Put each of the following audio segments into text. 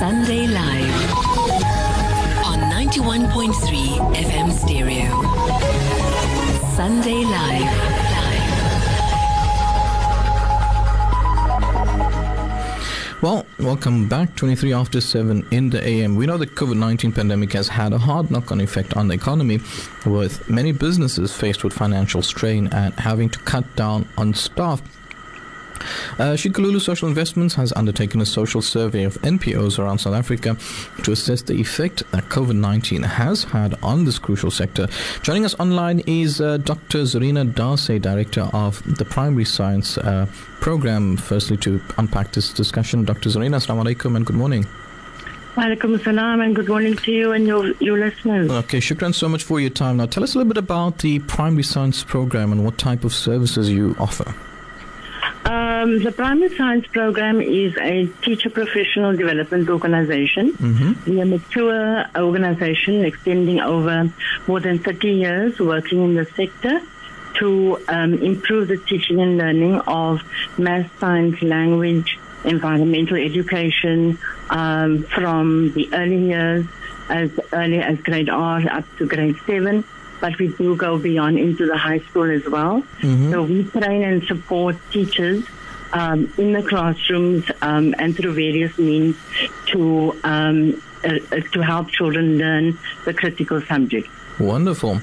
Sunday Live on 91.3 FM stereo. Sunday Live. Well, welcome back. 23 after 7 in the AM. We know the COVID 19 pandemic has had a hard knock on effect on the economy, with many businesses faced with financial strain and having to cut down on staff. Uh, Tshikululu Social Investments has undertaken a social survey of NPOs around South Africa to assess the effect that COVID 19 has had on this crucial sector. Joining us online is uh, Dr. Zorina Dharsey, Director of the Primary Science uh, Program. Firstly, to unpack this discussion, Dr. Zorina, Assalamu alaikum and good morning. Walaikum salam and good morning to you and your, your listeners. Okay, shukran so much for your time. Now, tell us a little bit about the Primary Science Program and what type of services you offer. Um, the Primary Science Program is a teacher professional development organization. Mm-hmm. We are a mature organization extending over more than 30 years working in the sector to um, improve the teaching and learning of math, science, language, environmental education um, from the early years as early as grade R up to grade 7 but we do go beyond into the high school as well. Mhm. So we train and support teachers um, in the classrooms um, and through various means to um, uh, uh, to help children learn the critical subjects. Wonderful.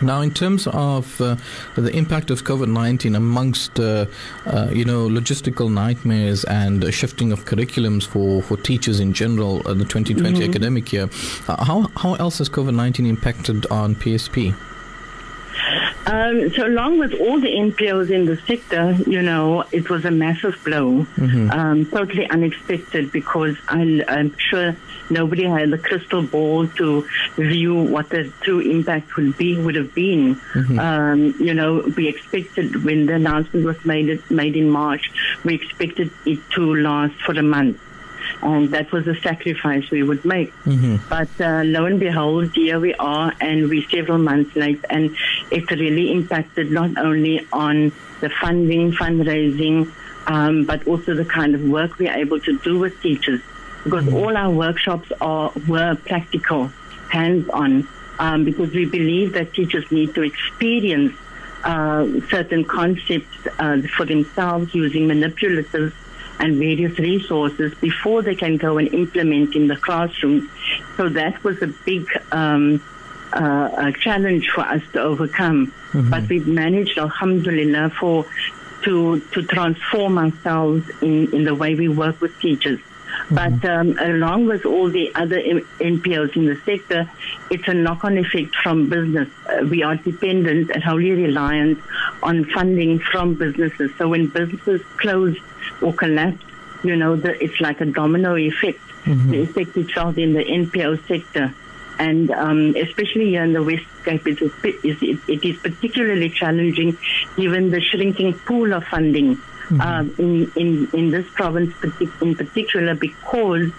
Now, in terms of uh, the impact of COVID nineteen amongst uh, uh, you know logistical nightmares and uh, shifting of curriculums for, for teachers in general, uh, the 2020 Mhm. academic year, uh, how how else has COVID nineteen impacted on PSP? Um, so along with all the NPOs in the sector, you know, it was a massive blow, Mhm. um, totally unexpected because I, I'm sure nobody had the crystal ball to view what the true impact would be would have been. Mhm. Um, you know, we expected when the announcement was made made in March, we expected it to last for a month. And that was a sacrifice we would make. Mhm. But uh, lo and behold, here we are, and we're several months late, and it really impacted not only on the funding, fundraising, um, but also the kind of work we're able to do with teachers. Because all our workshops are were practical, hands-on, um, because we believe that teachers need to experience uh, certain concepts uh, for themselves using manipulative and various resources before they can go and implement in the classroom. So that was a big um, uh, a challenge for us to overcome. But we've managed, alhamdulillah, for to to transform ourselves in, in the way we work with teachers. But um, along with all the other M- NPOs in the sector, it's a knock-on effect from business. Uh, we are dependent and wholly reliant on funding from businesses. So when businesses close or collapse, you know, the, it's like a domino effect. The effect is felt in the NPO sector. And um, especially here in the West Cape, it is, it, is- it is particularly challenging given the shrinking pool of funding um, in, in, in this province in particular because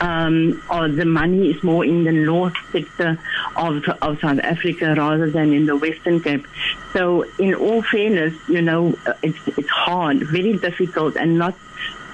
um, or the money is more in the north sector of, of South Africa rather than in the Western Cape. So, in all fairness, you know, uh, it's, it's hard, very difficult, and not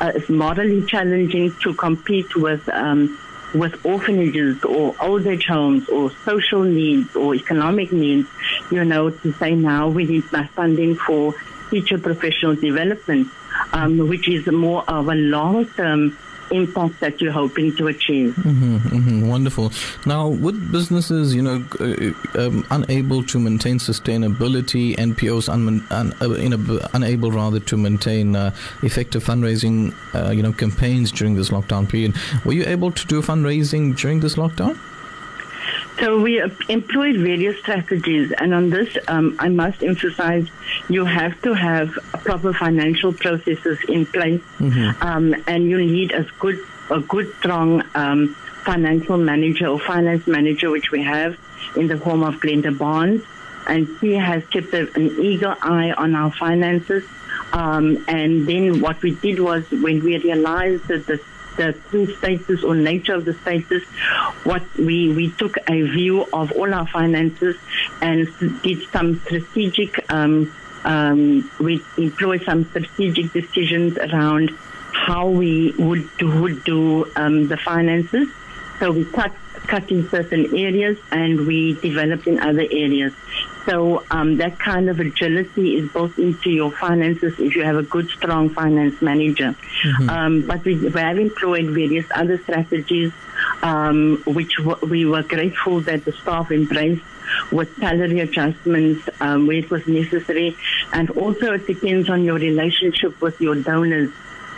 uh, it's morally challenging to compete with um, with orphanages or old age homes or social needs or economic needs. You know, to say now we need funding for teacher professional development, um, which is more of a long term impact that you're hoping to achieve. hmm hmm Wonderful. Now, with businesses, you know, uh, um, unable to maintain sustainability, NPOs un- un- uh, unable rather to maintain uh, effective fundraising, uh, you know, campaigns during this lockdown period. Were you able to do fundraising during this lockdown? So we employed various strategies, and on this, um, I must emphasize, you have to have proper financial processes in place, um, and you need a good, a good, strong um, financial manager or finance manager, which we have in the form of Glenda Barnes, and she has kept an eager eye on our finances. Um, and then what we did was when we realized that the the true status or nature of the status, what we, we took a view of all our finances and did some strategic, um, um, we employed some strategic decisions around how we would do, would do um, the finances. So we cut cut in certain areas and we developed in other areas. So um, that kind of agility is built into your finances if you have a good, strong finance manager. Mm-hmm. Um, but we, we, have employed various other strategies, um, which w- we were grateful that the staff embraced with salary adjustments um, where it was necessary. And also it depends on your relationship with your donors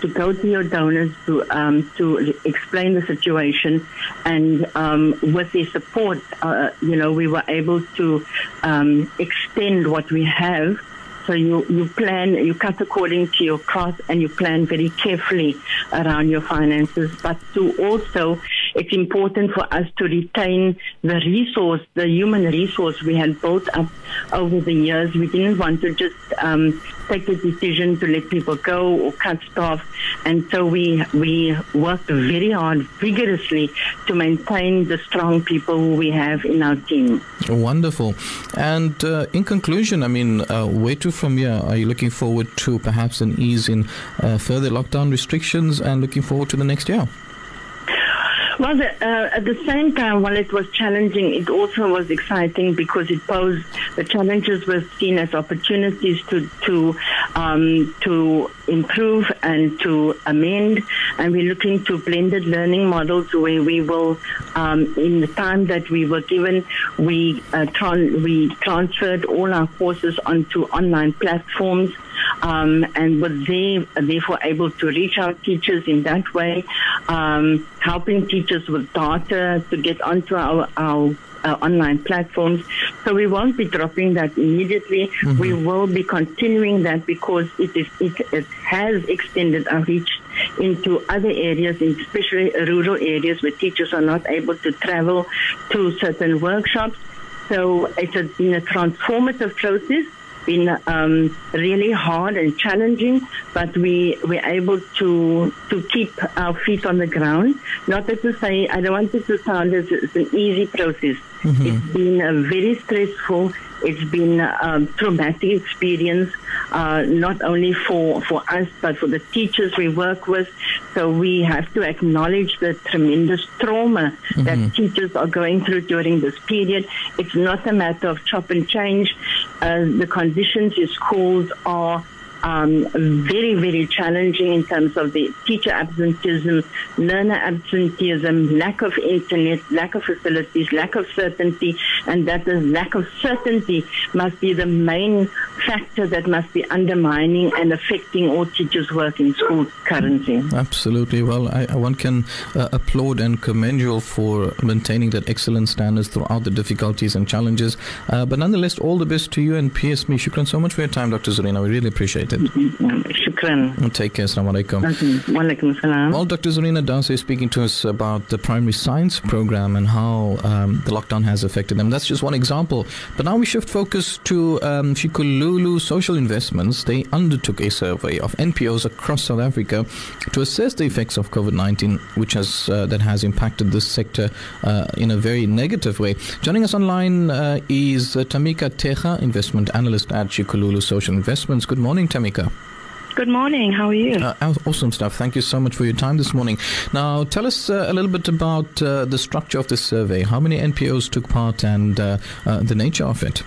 to go to your donors to um, to explain the situation, and um, with their support, uh, you know, we were able to um, extend what we have. So you, you plan, you cut according to your cost and you plan very carefully around your finances, but to also it's important for us to retain the resource, the human resource we had built up over the years. We didn't want to just um, take the decision to let people go or cut staff, and so we we worked very hard, vigorously, to maintain the strong people we have in our team. Wonderful. And uh, in conclusion, I mean, uh, where to from here? Are you looking forward to perhaps an ease in uh, further lockdown restrictions and looking forward to the next year? Well, the, uh, at the same time, while it was challenging, it also was exciting because it posed the challenges were seen as opportunities to to um, to improve and to amend. And we're looking to blended learning models where we will, um, in the time that we were given, we uh, tran- we transferred all our courses onto online platforms um, and were there, therefore able to reach out teachers in that way, um, helping teachers with data to get onto our, our uh, online platforms. So we won't be dropping that immediately. Mm-hmm. We will be continuing that because it is it, it has extended our reach into other areas, especially rural areas where teachers are not able to travel to certain workshops. So it has been a transformative process been um, really hard and challenging, but we were able to to keep our feet on the ground. Not that to say, I don't want it to sound as it's an easy process. Mm-hmm. It's been a very stressful it's been a um, traumatic experience, uh, not only for, for us, but for the teachers we work with. So we have to acknowledge the tremendous trauma mm-hmm. that teachers are going through during this period. It's not a matter of chop and change. Uh, the conditions in schools are um, very, very challenging in terms of the teacher absenteeism, learner absenteeism, lack of internet, lack of facilities, lack of certainty, and that the lack of certainty must be the main factor that must be undermining and affecting all teachers' work in schools currently. Absolutely. Well, I, one can uh, applaud and commend you for maintaining that excellent standards throughout the difficulties and challenges. Uh, but nonetheless, all the best to you and PSME. Shukran so much for your time, Dr. Zorina. We really appreciate it. Shukran. Take care. Assalamu alaikum. Walaikum salam. Well, Dr. Zorina Das is speaking to us about the primary science program and how um, the lockdown has affected them. That's just one example. But now we shift focus to um, Tshikululu Social Investments. They undertook a survey of NPOs across South Africa to assess the effects of COVID-19, which has uh, that has impacted this sector uh, in a very negative way. Joining us online uh, is uh, Tamika Mtegha, investment analyst at Tshikululu Social Investments. Good morning, Tamika. Good morning. How are you? Uh, awesome stuff. Thank you so much for your time this morning. Now, tell us uh, a little bit about uh, the structure of this survey. How many NPOs took part and uh, uh, the nature of it?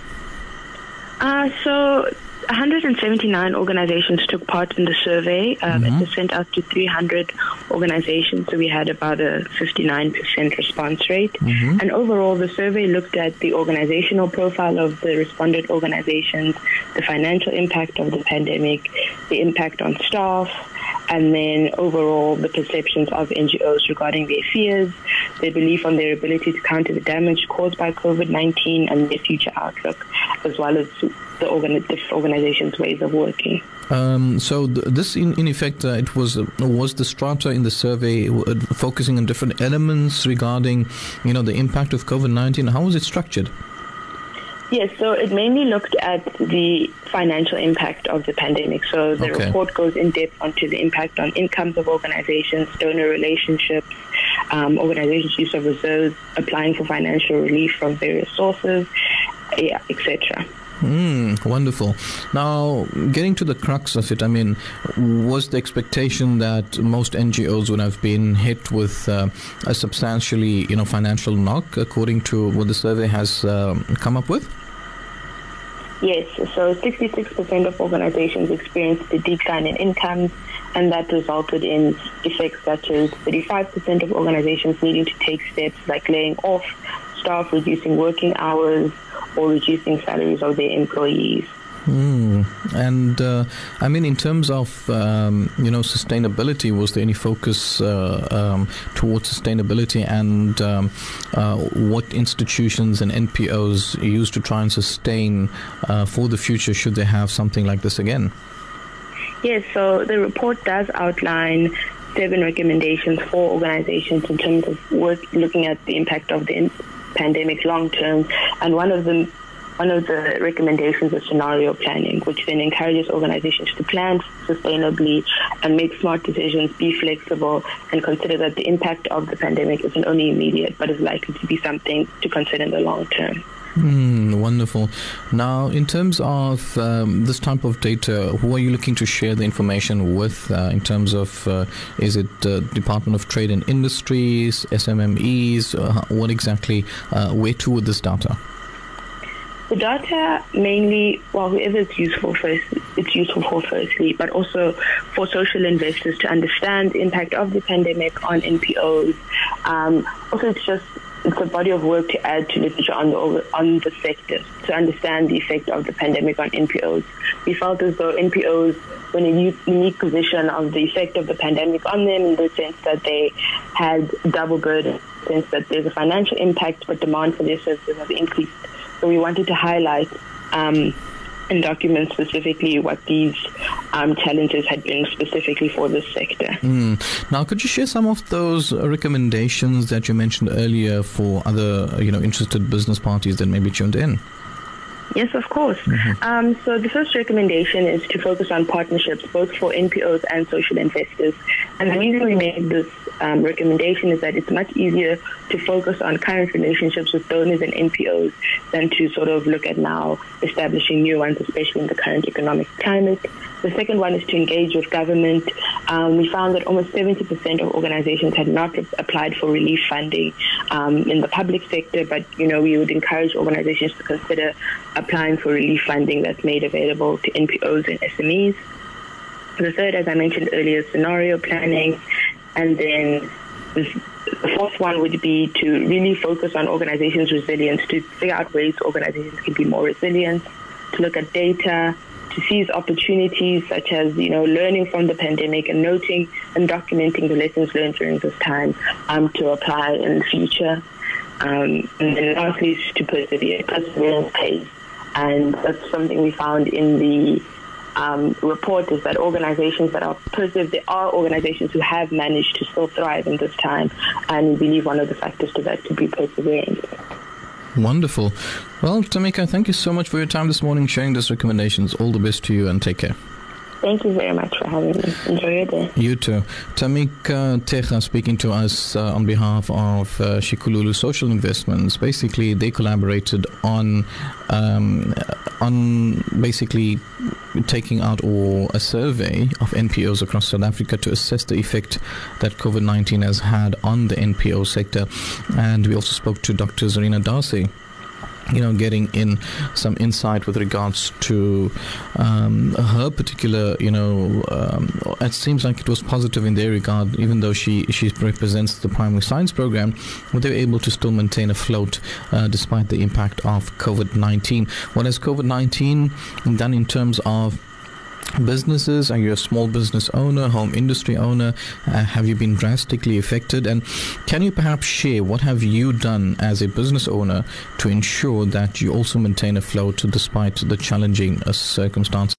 Uh, so 179 organizations took part in the survey. Um, mm-hmm. It was sent out to 300 organizations, so we had about a 59% response rate. Mm-hmm. And overall, the survey looked at the organizational profile of the respondent organizations, the financial impact of the pandemic, the impact on staff, and then overall the perceptions of NGOs regarding their fears, their belief on their ability to counter the damage caused by COVID-19 and their future outlook, as well as the organi- organization's ways of working. Um, so th- this, in, in effect, uh, it was uh, was the strata in the survey uh, focusing on different elements regarding, you know, the impact of COVID nineteen. How was it structured? Yes, so it mainly looked at the financial impact of the pandemic. So the okay. report goes in depth onto the impact on incomes of organizations, donor relationships, um, organizations' use of reserves, applying for financial relief from various sources, yeah, etc. Mm, wonderful. Now, getting to the crux of it, I mean, was the expectation that most NGOs would have been hit with uh, a substantially, you know, financial knock, according to what the survey has um, come up with? Yes, so 66% of organizations experienced a decline in incomes, and that resulted in effects such as 35% of organizations needing to take steps like laying off staff, reducing working hours, or reducing salaries of their employees. Mm. And uh, I mean, in terms of um, you know sustainability, was there any focus uh, um, towards sustainability and um, uh, what institutions and NPOs use to try and sustain uh, for the future should they have something like this again? Yes, so the report does outline seven recommendations for organizations in terms of work looking at the impact of the pandemic long term, and one of them one of the recommendations is scenario planning, which then encourages organizations to plan sustainably and make smart decisions, be flexible, and consider that the impact of the pandemic isn't only immediate, but is likely to be something to consider in the long term. Mm, wonderful. Now, in terms of um, this type of data, who are you looking to share the information with? Uh, in terms of, uh, is it uh, Department of Trade and Industries, SMMEs? Uh, what exactly? Uh, where to with this data? The data mainly, well, whoever it's useful first, it's useful for firstly, but also for social investors to understand the impact of the pandemic on NPOs. Um, also, it's just it's a body of work to add to literature on the on the sector to understand the effect of the pandemic on NPOs. We felt as though NPOs were in a unique position of the effect of the pandemic on them in the sense that they had double burden, in the sense that there's a financial impact, but demand for their services has increased so we wanted to highlight um, and document specifically what these um, challenges had been specifically for this sector. Mm. Now, could you share some of those recommendations that you mentioned earlier for other, you know, interested business parties that may be tuned in? Yes, of course. Mm-hmm. Um, so the first recommendation is to focus on partnerships, both for NPOs and social investors. And the reason we made this um, recommendation is that it's much easier to focus on current relationships with donors and NPOs than to sort of look at now establishing new ones, especially in the current economic climate. The second one is to engage with government. Um, we found that almost 70% of organizations had not applied for relief funding um, in the public sector, but you know we would encourage organizations to consider applying for relief funding that's made available to NPOs and SMEs. The third, as I mentioned earlier, scenario planning, and then the fourth one would be to really focus on organizations' resilience, to figure out ways organizations can be more resilient, to look at data, to seize opportunities such as, you know, learning from the pandemic and noting and documenting the lessons learned during this time um, to apply in the future. Um, and then lastly, to persevere. Perseverance pays. And that's something we found in the um, report is that organizations that are positive, there are organizations who have managed to still thrive in this time, and we believe one of the factors to that could be perseverance. Wonderful. Well, Tamika, thank you so much for your time this morning, sharing those recommendations. All the best to you, and take care. Thank you very much for having me. Enjoy your day. You too. Tamika Mtegha speaking to us uh, on behalf of uh, Tshikululu Social Investments. Basically, they collaborated on um, on basically taking out or a survey of NPOs across South Africa to assess the effect that COVID 19 has had on the NPO sector. And we also spoke to Dr. Zorina Dharsey you know, getting in some insight with regards to um, her particular, you know, um, it seems like it was positive in their regard, even though she she represents the primary science program, but they were able to still maintain afloat uh, despite the impact of COVID 19. What has COVID 19 done in terms of businesses? Are you a small business owner, home industry owner? Uh, have you been drastically affected? And can you perhaps share what have you done as a business owner to ensure that you also maintain a afloat despite the challenging uh, circumstances?